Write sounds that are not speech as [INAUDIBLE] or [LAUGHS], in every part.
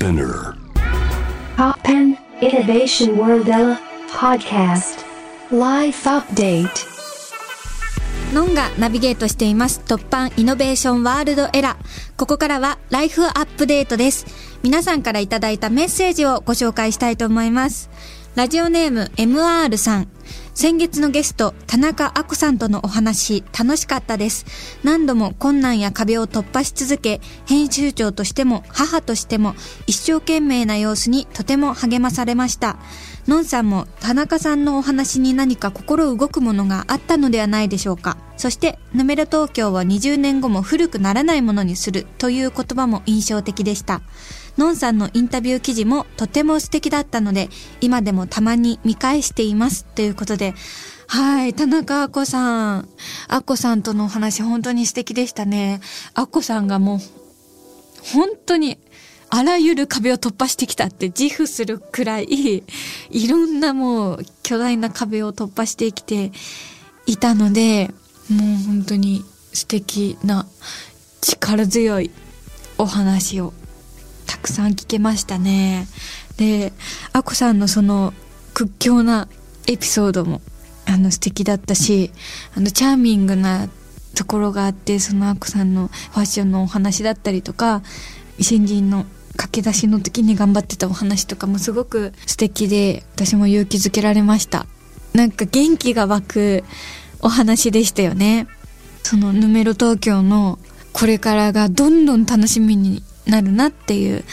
Spinner Poppen Innovation World Podcast Life Update ノンがナビゲートしています突版イノベーションワールドエラー。ここからはライフアップデートです。皆さんからいただいたメッセージをご紹介したいと思います。ラジオネーム MR さん。先月のゲスト、田中あこさんとのお話、楽しかったです。何度も困難や壁を突破し続け、編集長としても母としても一生懸命な様子にとても励まされました。のんさんも田中さんのお話に何か心動くものがあったのではないでしょうか。そして、ヌメロ東京は20年後も古くならないものにするという言葉も印象的でした。のんさんのインタビュー記事もとても素敵だったので、今でもたまに見返しています。ということで、はい、田中あこさん。あこさんとのお話本当に素敵でしたね。あこさんがもう、本当に、あらゆる壁を突破してきたって自負するくらい、いろんなもう巨大な壁を突破してきていたので、もう本当に素敵な力強いお話をたくさん聞けましたね。で、あこさんのその屈強なエピソードもあの素敵だったし、あのチャーミングなところがあって、そのあこさんのファッションのお話だったりとか、新人の駆け出しの時に頑張ってたお話とかもすごく素敵で、私も勇気づけられました。なんか元気が湧くお話でしたよね。そのヌメロ東京のこれからがどんどん楽しみになるなっていう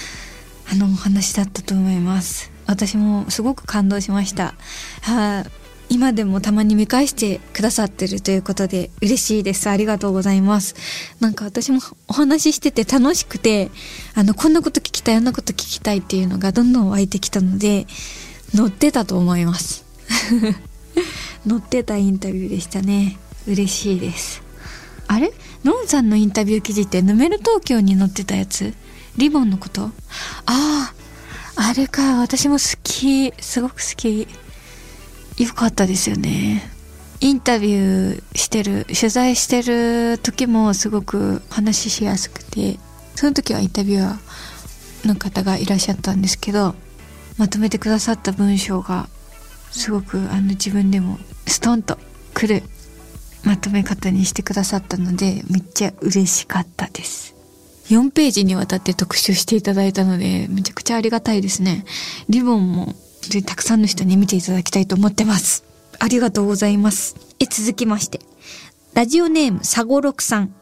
あのお話だったと思います。私もすごく感動しました。はあ、今でもたまに見返してくださってるということで嬉しいです。ありがとうございます。なんか私もお話ししてて楽しくて、あの、こんなこと聞きたい、あんなこと聞きたいっていうのがどんどん湧いてきたので、乗ってたと思います。[LAUGHS] 乗ってたインタビューでしたね。嬉しいです。あれ？ノンさんのインタビュー記事ってヌメル東京に載ってたやつ？リボンのこと？ああ、あれか。私も好き。すごく好き。よかったですよね。インタビューしてる、取材してる時もすごく話しやすくて、その時はインタビュアーの方がいらっしゃったんですけど、まとめてくださった文章がすごくあの自分でもストンとくるまとめ方にしてくださったのでめっちゃ嬉しかったです。4ページにわたって特集していただいたのでめちゃくちゃありがたいですね。リボンもたくさんの人に見ていただきたいと思ってます。ありがとうございます。え、続きまして。ラジオネームサゴロクさん。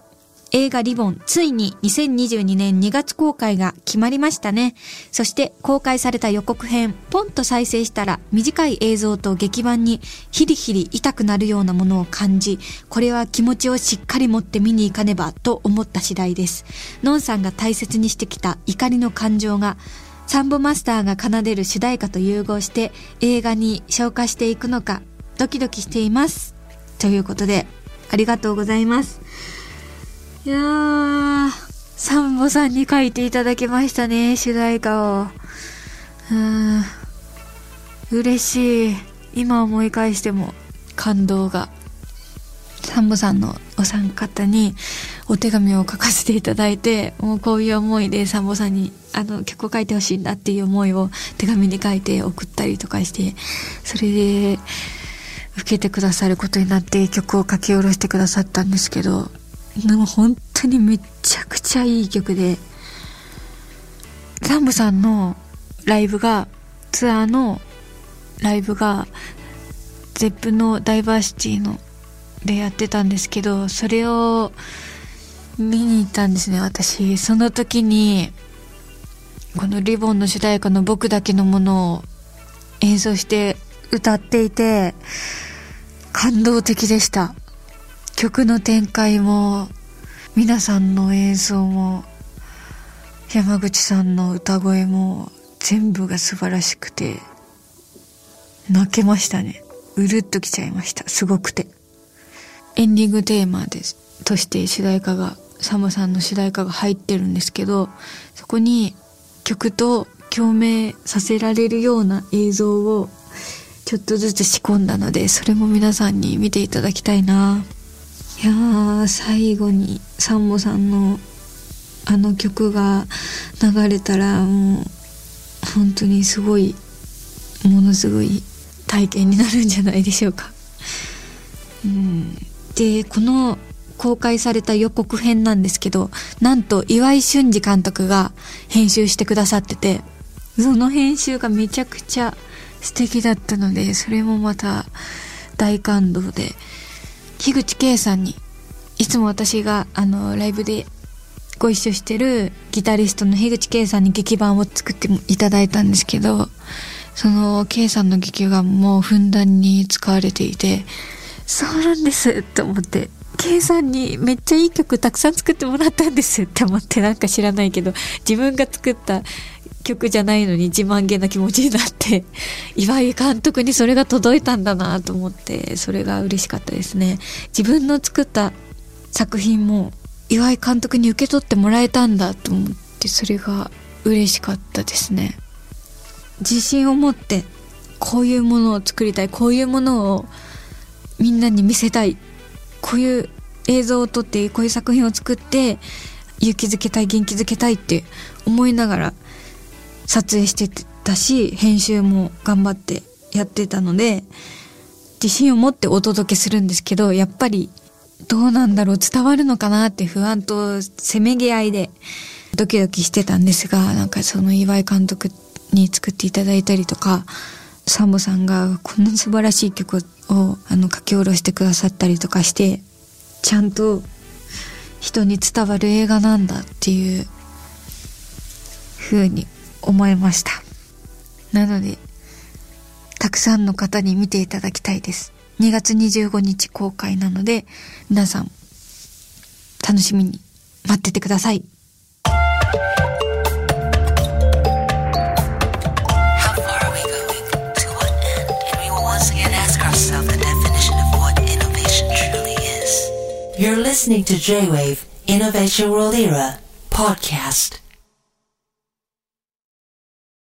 映画リボン、ついに2022年2月公開が決まりましたね。そして公開された予告編、ポンと再生したら短い映像と劇版にヒリヒリ痛くなるようなものを感じ、これは気持ちをしっかり持って見に行かねばと思った次第です。ノンさんが大切にしてきた怒りの感情がサンボマスターが奏でる主題歌と融合して映画に消化していくのかドキドキしています。ということで、ありがとうございます。いやー、サンボさんに書いていただきましたね、主題歌を。うーん、嬉しい。今思い返しても感動が。サンボさんのお三方にお手紙を書かせていただいて、もうこういう思いでサンボさんにあの曲を書いてほしいんだっていう思いを手紙に書いて送ったりとかして、それで受けてくださることになって曲を書き下ろしてくださったんですけど、でも本当にめちゃくちゃいい曲で、サンボさんのライブが、ツアーのライブが、ゼップのダイバーシティのでやってたんですけど、それを見に行ったんですね、私。その時に、このリボンの主題歌の僕だけのものを演奏して歌っていて、感動的でした。曲の展開も、皆さんの演奏も、山口さんの歌声も、全部が素晴らしくて、泣けましたね。うるっときちゃいました。すごくて。エンディングテーマです。として主題歌が、サムさんの主題歌が入ってるんですけど、そこに曲と共鳴させられるような映像をちょっとずつ仕込んだので、それも皆さんに見ていただきたいな。いやー、最後にサンボさんのあの曲が流れたらもう本当にすごいものすごい体験になるんじゃないでしょうか。うん、でこの公開された予告編なんですけどなんと岩井俊二監督が編集してくださっててその編集がめちゃくちゃ素敵だったのでそれもまた大感動で樋口圭さんにいつも私があのライブでご一緒してるギタリストの樋口圭さんに劇版を作っていただいたんですけどその圭さんの劇版もうふんだんに使われていてそうなんですと思って圭さんにめっちゃいい曲たくさん作ってもらったんですって思ってなんか知らないけど自分が作った曲じゃないのに自慢げな気持ちになって [LAUGHS] 岩井監督にそれが届いたんだなと思ってそれが嬉しかったですね。自分の作った作品も岩井監督に受け取ってもらえたんだと思ってそれが嬉しかったですね。自信を持ってこういうものを作りたいこういうものをみんなに見せたいこういう映像を撮ってこういう作品を作って勇気づけたい元気づけたいって思いながら撮影してたし編集も頑張ってやってたので自信を持ってお届けするんですけどやっぱりどうなんだろう伝わるのかなって不安とせめぎ合いでドキドキしてたんですがなんかその岩井監督に作っていただいたりとかサンボさんがこんな素晴らしい曲をあの書き下ろしてくださったりとかしてちゃんと人に伝わる映画なんだっていう風に思いました。なのでたくさんの方に見ていただきたいです。2月25日公開なので皆さん楽しみに待っててください。You're listening to J-Wave Innovation World Era podcast.